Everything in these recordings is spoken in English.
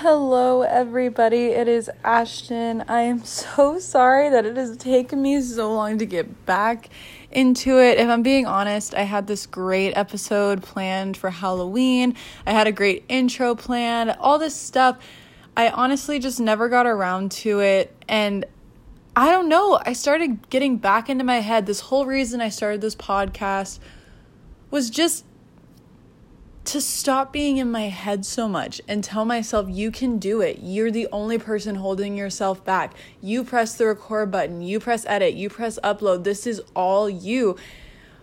Hello, everybody. It is Ashton. I am so sorry that it has taken me so long to get back into it. If I'm being honest, I had this great episode planned for Halloween. I had a great intro planned, all this stuff. I honestly just never got around to it. And I don't know. I started getting back into my head. This whole reason I started this podcast was just to stop being in my head so much and tell myself you can do it. You're the only person holding yourself back. You press the record button, you press edit, you press upload. This is all you.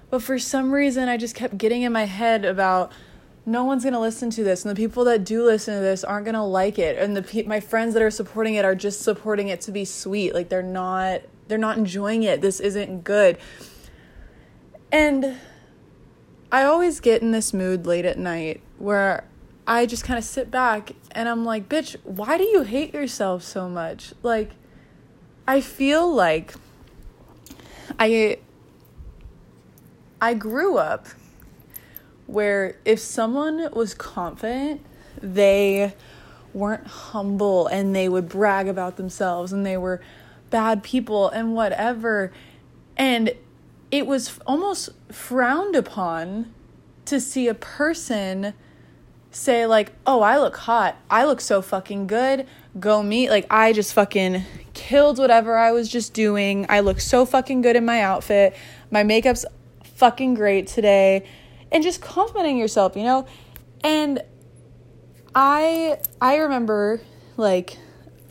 But for some reason, I just kept getting in my head about no one's going to listen to this and the people that do listen to this aren't going to like it and the pe- my friends that are supporting it are just supporting it to be sweet like they're not they're not enjoying it this isn't good and I always get in this mood late at night where I just kind of sit back and I'm like, bitch, why do you hate yourself so much? Like, I feel like I I grew up where if someone was confident, they weren't humble and they would brag about themselves and they were bad people and whatever. And it was almost frowned upon to see a person say like, "Oh, I look hot. I look so fucking good. Go me." Like I just fucking killed whatever I was just doing. I look so fucking good in my outfit. My makeup's fucking great today. And just complimenting yourself, you know? And I I remember like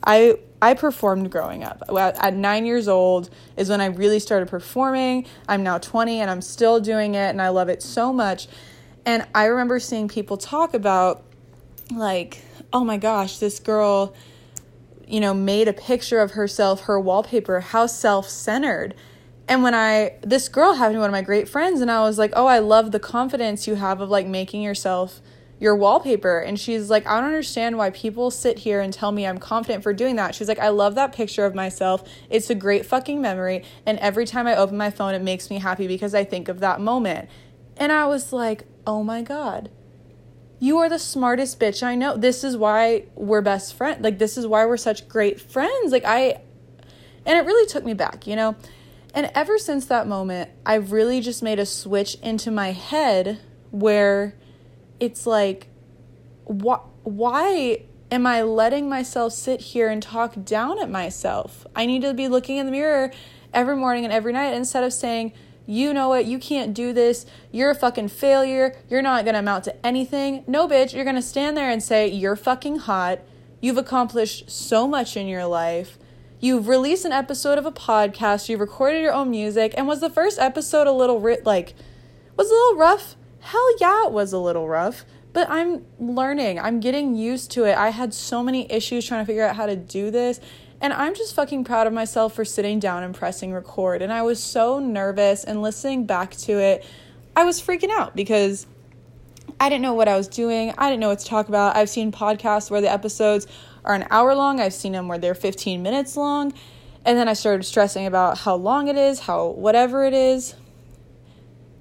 I I performed growing up. At nine years old is when I really started performing. I'm now 20 and I'm still doing it and I love it so much. And I remember seeing people talk about, like, oh my gosh, this girl, you know, made a picture of herself, her wallpaper, how self centered. And when I, this girl happened to one of my great friends, and I was like, oh, I love the confidence you have of like making yourself your wallpaper. And she's like, I don't understand why people sit here and tell me I'm confident for doing that. She's like, I love that picture of myself. It's a great fucking memory. And every time I open my phone, it makes me happy because I think of that moment. And I was like, oh my God, you are the smartest bitch I know. This is why we're best friends. Like, this is why we're such great friends. Like, I, and it really took me back, you know? And ever since that moment, I've really just made a switch into my head where it's like, why, why am I letting myself sit here and talk down at myself? I need to be looking in the mirror every morning and every night instead of saying, you know what, you can't do this, you're a fucking failure, you're not gonna amount to anything. No, bitch, you're gonna stand there and say, you're fucking hot, you've accomplished so much in your life. You've released an episode of a podcast, you've recorded your own music, and was the first episode a little ri- like was a little rough? Hell yeah, it was a little rough, but I'm learning. I'm getting used to it. I had so many issues trying to figure out how to do this. And I'm just fucking proud of myself for sitting down and pressing record. And I was so nervous and listening back to it, I was freaking out because I didn't know what I was doing. I didn't know what to talk about. I've seen podcasts where the episodes are an hour long, I've seen them where they're 15 minutes long. And then I started stressing about how long it is, how whatever it is.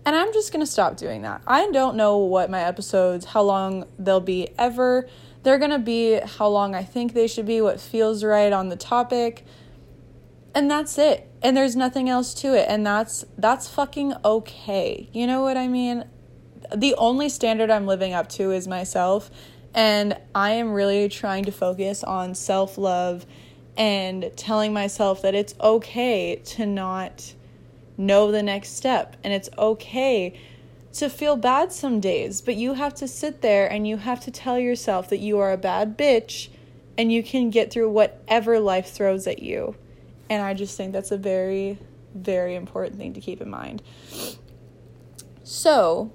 And I'm just going to stop doing that. I don't know what my episodes, how long they'll be ever. They're going to be how long I think they should be, what feels right on the topic. And that's it. And there's nothing else to it. And that's that's fucking okay. You know what I mean? The only standard I'm living up to is myself, and I am really trying to focus on self-love and telling myself that it's okay to not know the next step. And it's okay to feel bad some days, but you have to sit there and you have to tell yourself that you are a bad bitch and you can get through whatever life throws at you. And I just think that's a very, very important thing to keep in mind. So,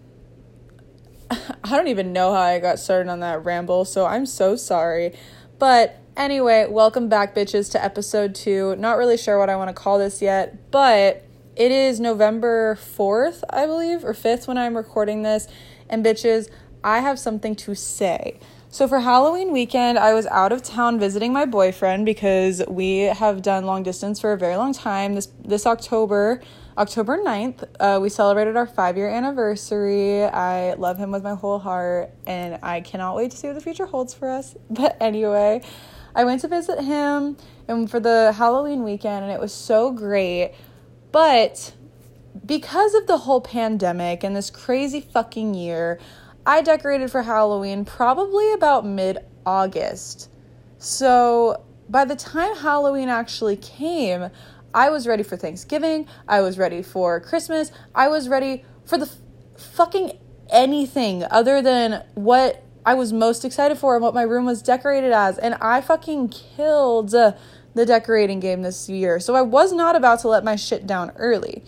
I don't even know how I got started on that ramble, so I'm so sorry. But anyway, welcome back, bitches, to episode two. Not really sure what I want to call this yet, but it is November 4th, I believe, or 5th when I'm recording this. And bitches, I have something to say. So for Halloween weekend, I was out of town visiting my boyfriend because we have done long distance for a very long time. This this October, October 9th, uh, we celebrated our five year anniversary. I love him with my whole heart, and I cannot wait to see what the future holds for us. But anyway, I went to visit him and for the Halloween weekend, and it was so great. But because of the whole pandemic and this crazy fucking year, I decorated for Halloween probably about mid August. So by the time Halloween actually came, I was ready for Thanksgiving. I was ready for Christmas. I was ready for the f- fucking anything other than what I was most excited for and what my room was decorated as. And I fucking killed the decorating game this year. So I was not about to let my shit down early.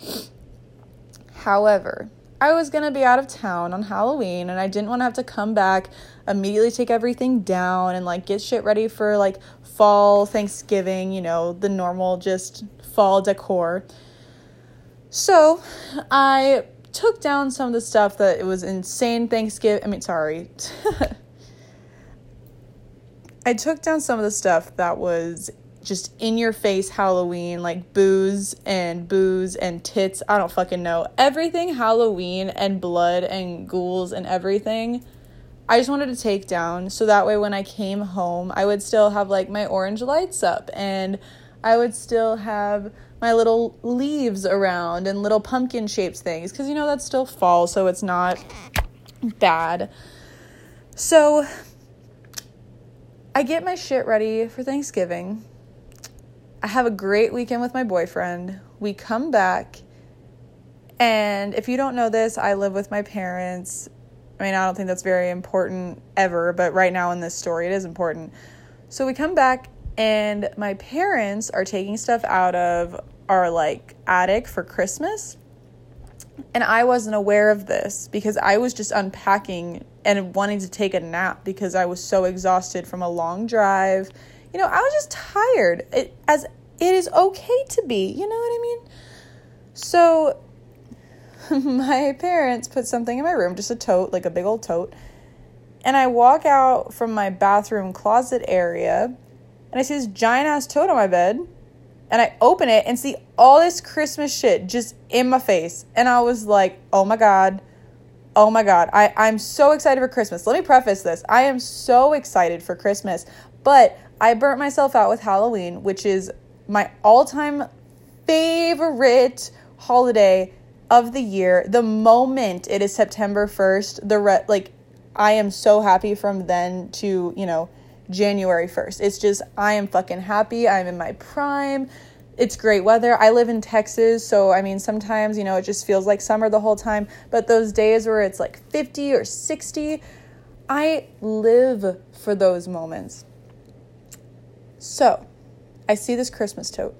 However, I was going to be out of town on Halloween and I didn't want to have to come back, immediately take everything down and like get shit ready for like fall, Thanksgiving, you know, the normal just fall decor. So, I took down some of the stuff that it was insane Thanksgiving. I mean, sorry. I took down some of the stuff that was just in your face Halloween, like booze and booze and tits. I don't fucking know. Everything Halloween and blood and ghouls and everything. I just wanted to take down so that way when I came home, I would still have like my orange lights up and I would still have my little leaves around and little pumpkin shaped things because you know that's still fall, so it's not bad. So I get my shit ready for Thanksgiving I have a great weekend with my boyfriend. We come back, and if you don't know this, I live with my parents. I mean, I don't think that's very important ever, but right now in this story, it is important. So we come back, and my parents are taking stuff out of our like attic for Christmas. And I wasn't aware of this because I was just unpacking and wanting to take a nap because I was so exhausted from a long drive you know, I was just tired. It, as it is okay to be, you know what I mean? So my parents put something in my room, just a tote, like a big old tote. And I walk out from my bathroom closet area and I see this giant ass tote on my bed. And I open it and see all this Christmas shit just in my face. And I was like, oh my God. Oh my God. I, I'm so excited for Christmas. Let me preface this. I am so excited for Christmas. But I burnt myself out with Halloween, which is my all time favorite holiday of the year. The moment it is September 1st, the re- like I am so happy from then to, you know, January 1st. It's just I am fucking happy. I'm in my prime. It's great weather. I live in Texas, so I mean sometimes, you know, it just feels like summer the whole time, but those days where it's like 50 or 60, I live for those moments. So, I see this Christmas tote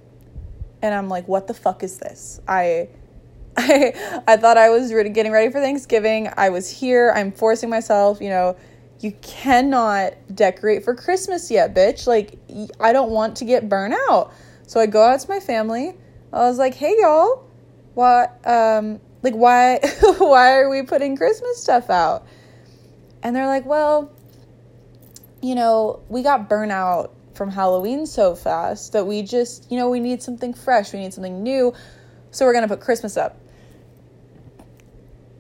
and I'm like, what the fuck is this? I I I thought I was re- getting ready for Thanksgiving. I was here. I'm forcing myself, you know, you cannot decorate for Christmas yet, bitch. Like I don't want to get burnt out. So I go out to my family. I was like, "Hey y'all, what um like why why are we putting Christmas stuff out?" And they're like, "Well, you know, we got burnt out from Halloween so fast that we just, you know, we need something fresh, we need something new. So we're going to put Christmas up.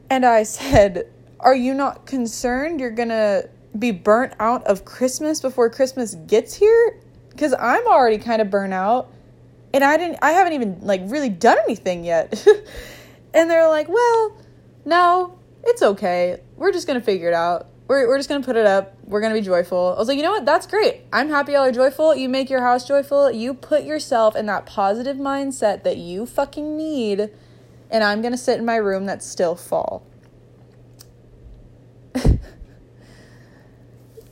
And I said, Are you not concerned you're going to be burnt out of Christmas before Christmas gets here? Because I'm already kind of burnt out. And I didn't, I haven't even like really done anything yet. and they're like, Well, no, it's okay. We're just going to figure it out we're, we're just gonna put it up. We're gonna be joyful. I was like, you know what? That's great. I'm happy y'all are joyful. You make your house joyful. You put yourself in that positive mindset that you fucking need. And I'm gonna sit in my room that's still fall.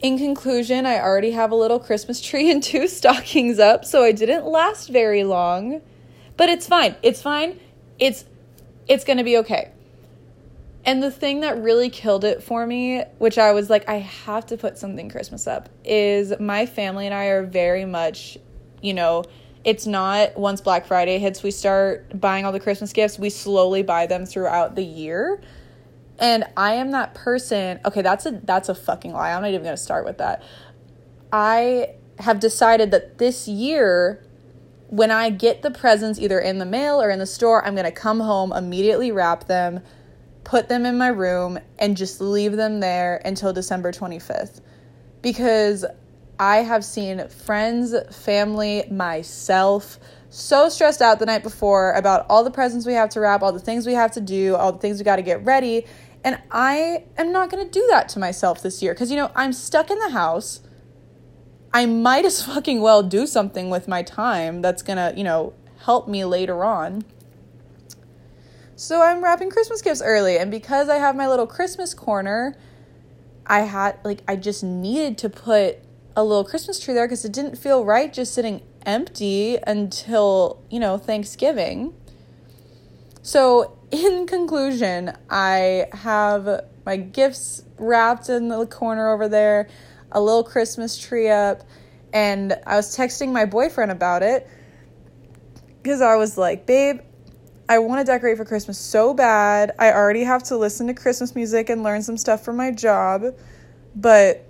in conclusion, I already have a little Christmas tree and two stockings up, so I didn't last very long. But it's fine. It's fine. It's it's gonna be okay. And the thing that really killed it for me, which I was like, I have to put something Christmas up, is my family and I are very much, you know, it's not once Black Friday hits, we start buying all the Christmas gifts. We slowly buy them throughout the year. And I am that person. Okay, that's a that's a fucking lie. I'm not even going to start with that. I have decided that this year when I get the presents either in the mail or in the store, I'm going to come home, immediately wrap them, put them in my room and just leave them there until December 25th. Because I have seen friends, family, myself so stressed out the night before about all the presents we have to wrap, all the things we have to do, all the things we got to get ready. And I am not going to do that to myself this year because, you know, I'm stuck in the house. I might as fucking well do something with my time that's going to, you know, help me later on. So I'm wrapping Christmas gifts early. And because I have my little Christmas corner, I had, like, I just needed to put a little Christmas tree there because it didn't feel right just sitting empty until, you know, Thanksgiving. So, in conclusion, I have my gifts wrapped in the corner over there, a little Christmas tree up, and I was texting my boyfriend about it because I was like, babe, I want to decorate for Christmas so bad. I already have to listen to Christmas music and learn some stuff for my job, but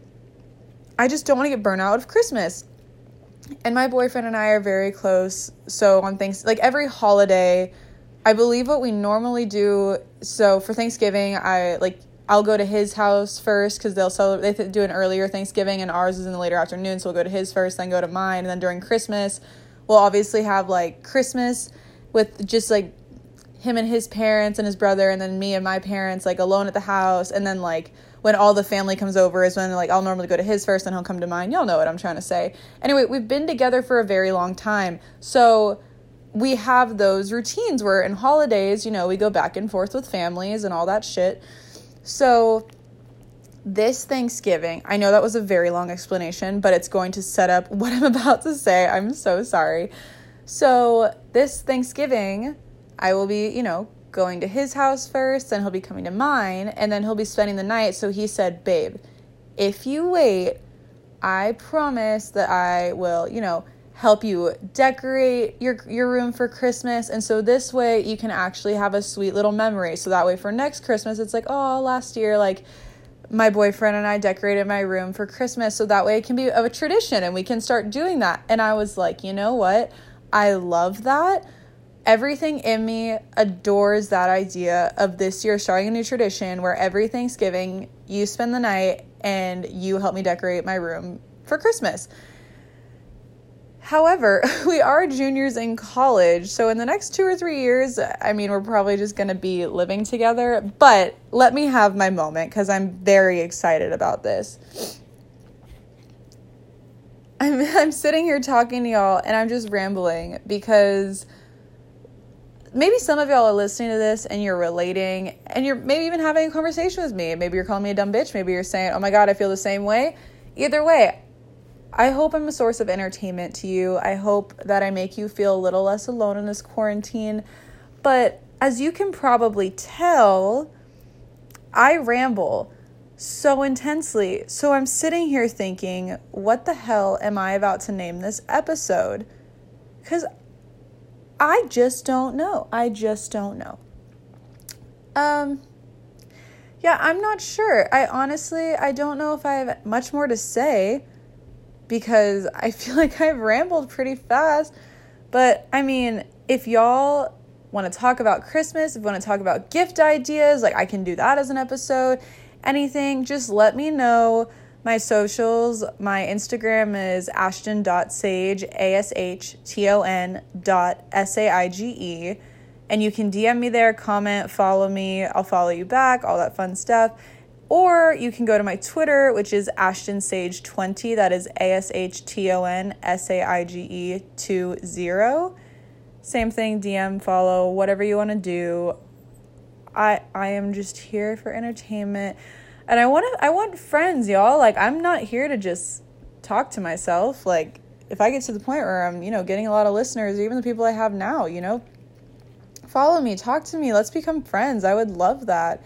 I just don't want to get burnt out of Christmas. And my boyfriend and I are very close. So on things like every holiday, I believe what we normally do. So for Thanksgiving, I like I'll go to his house first because they'll celebrate. They do an earlier Thanksgiving, and ours is in the later afternoon. So we'll go to his first, then go to mine, and then during Christmas, we'll obviously have like Christmas with just like him and his parents and his brother, and then me and my parents like alone at the house, and then like when all the family comes over is when like I'll normally go to his first and he'll come to mine. Y'all know what I'm trying to say. Anyway, we've been together for a very long time. So we have those routines where in holidays, you know, we go back and forth with families and all that shit. So this Thanksgiving, I know that was a very long explanation, but it's going to set up what I'm about to say. I'm so sorry. So, this Thanksgiving, I will be, you know, going to his house first, then he'll be coming to mine, and then he'll be spending the night. So he said, Babe, if you wait, I promise that I will, you know, help you decorate your your room for Christmas and so this way you can actually have a sweet little memory. So that way for next Christmas it's like, "Oh, last year like my boyfriend and I decorated my room for Christmas." So that way it can be of a tradition and we can start doing that. And I was like, "You know what? I love that." Everything in me adores that idea of this year starting a new tradition where every Thanksgiving you spend the night and you help me decorate my room for Christmas. However, we are juniors in college, so in the next two or three years, I mean, we're probably just gonna be living together. But let me have my moment because I'm very excited about this. I'm, I'm sitting here talking to y'all and I'm just rambling because maybe some of y'all are listening to this and you're relating and you're maybe even having a conversation with me. Maybe you're calling me a dumb bitch. Maybe you're saying, oh my God, I feel the same way. Either way, I hope I'm a source of entertainment to you. I hope that I make you feel a little less alone in this quarantine. But as you can probably tell, I ramble so intensely. So I'm sitting here thinking, what the hell am I about to name this episode? Because I just don't know. I just don't know. Um yeah, I'm not sure. I honestly I don't know if I have much more to say because I feel like I've rambled pretty fast. But I mean, if y'all want to talk about Christmas, if you want to talk about gift ideas, like I can do that as an episode, anything, just let me know my socials, my Instagram is ashton.saige, A S H T O N dot S A I G E. And you can DM me there, comment, follow me. I'll follow you back, all that fun stuff. Or you can go to my Twitter, which is Ashton Saige 20. That is A S H T O N S A I G E 20. Same thing, DM, follow, whatever you want to do. I I am just here for entertainment. And I want to I want friends, y'all. Like I'm not here to just talk to myself. Like if I get to the point where I'm, you know, getting a lot of listeners, even the people I have now, you know, follow me, talk to me, let's become friends. I would love that.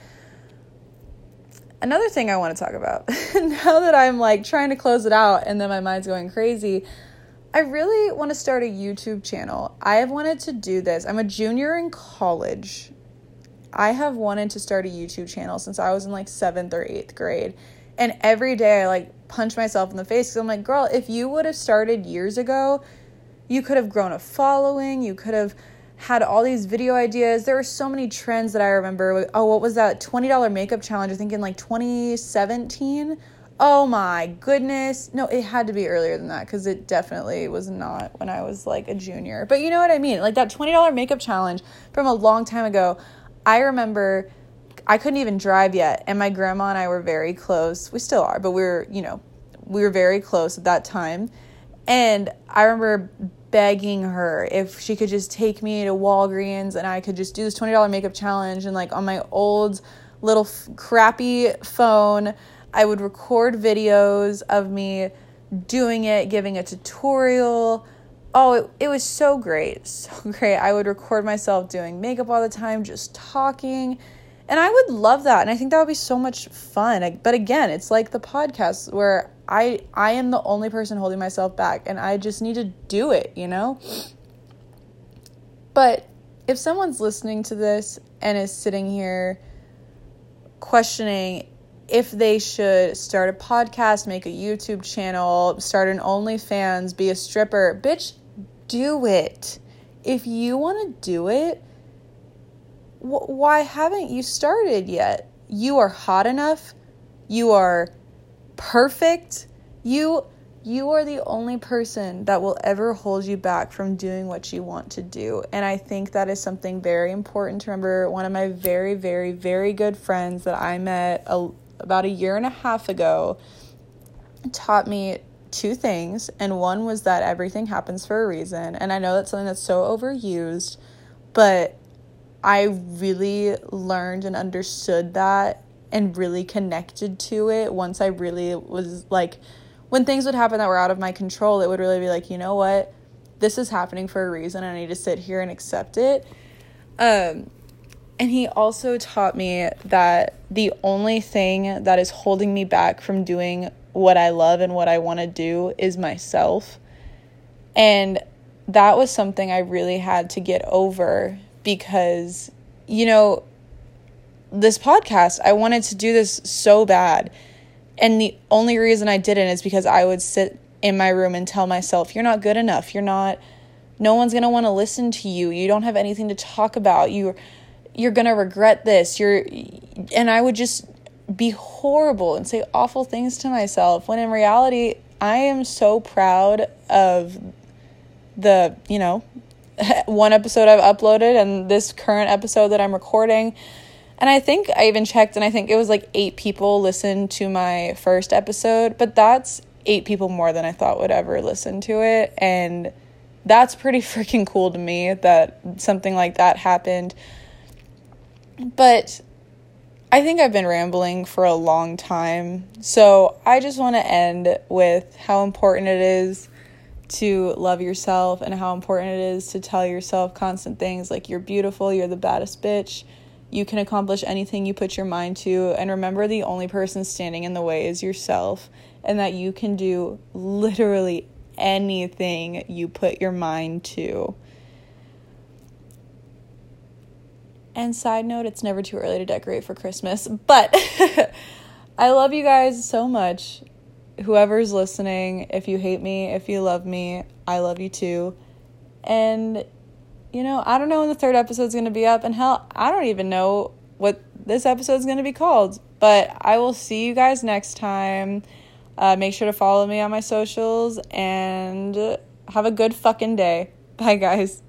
Another thing I want to talk about, now that I'm like trying to close it out and then my mind's going crazy, I really want to start a YouTube channel. I have wanted to do this. I'm a junior in college I have wanted to start a YouTube channel since I was in like seventh or eighth grade. And every day I like punch myself in the face because I'm like, girl, if you would have started years ago, you could have grown a following. You could have had all these video ideas. There were so many trends that I remember. Oh, what was that $20 makeup challenge? I think in like 2017. Oh my goodness. No, it had to be earlier than that because it definitely was not when I was like a junior. But you know what I mean? Like that $20 makeup challenge from a long time ago. I remember I couldn't even drive yet, and my grandma and I were very close. We still are, but we were, you know, we were very close at that time. And I remember begging her if she could just take me to Walgreens and I could just do this $20 makeup challenge. And like on my old little f- crappy phone, I would record videos of me doing it, giving a tutorial. Oh, it, it was so great. So great. I would record myself doing makeup all the time, just talking. And I would love that. And I think that would be so much fun. But again, it's like the podcast where I I am the only person holding myself back and I just need to do it, you know? But if someone's listening to this and is sitting here questioning if they should start a podcast, make a YouTube channel, start an OnlyFans, be a stripper, bitch, do it. If you want to do it, wh- why haven't you started yet? You are hot enough. You are perfect. You you are the only person that will ever hold you back from doing what you want to do. And I think that is something very important to remember. One of my very, very, very good friends that I met a, about a year and a half ago taught me two things. And one was that everything happens for a reason. And I know that's something that's so overused, but I really learned and understood that and really connected to it once I really was like, when things would happen that were out of my control, it would really be like, you know what? This is happening for a reason. And I need to sit here and accept it. Um, and he also taught me that the only thing that is holding me back from doing what I love and what I want to do is myself. And that was something I really had to get over because, you know, this podcast, I wanted to do this so bad. And the only reason I didn't is because I would sit in my room and tell myself, you're not good enough. You're not, no one's going to want to listen to you. You don't have anything to talk about. You're, you're going to regret this. You're, and I would just be horrible and say awful things to myself when in reality, I am so proud of the, you know, one episode I've uploaded and this current episode that I'm recording. And I think I even checked and I think it was like eight people listened to my first episode, but that's eight people more than I thought would ever listen to it. And that's pretty freaking cool to me that something like that happened. But I think I've been rambling for a long time. So I just want to end with how important it is to love yourself and how important it is to tell yourself constant things like you're beautiful, you're the baddest bitch, you can accomplish anything you put your mind to, and remember the only person standing in the way is yourself, and that you can do literally anything you put your mind to. And side note, it's never too early to decorate for Christmas, but I love you guys so much whoever's listening, if you hate me, if you love me, I love you too. And, you know, I don't know when the third episode's going to be up. And hell, I don't even know what this episode's going to be called. But I will see you guys next time. Uh, make sure to follow me on my socials and have a good fucking day. Bye, guys.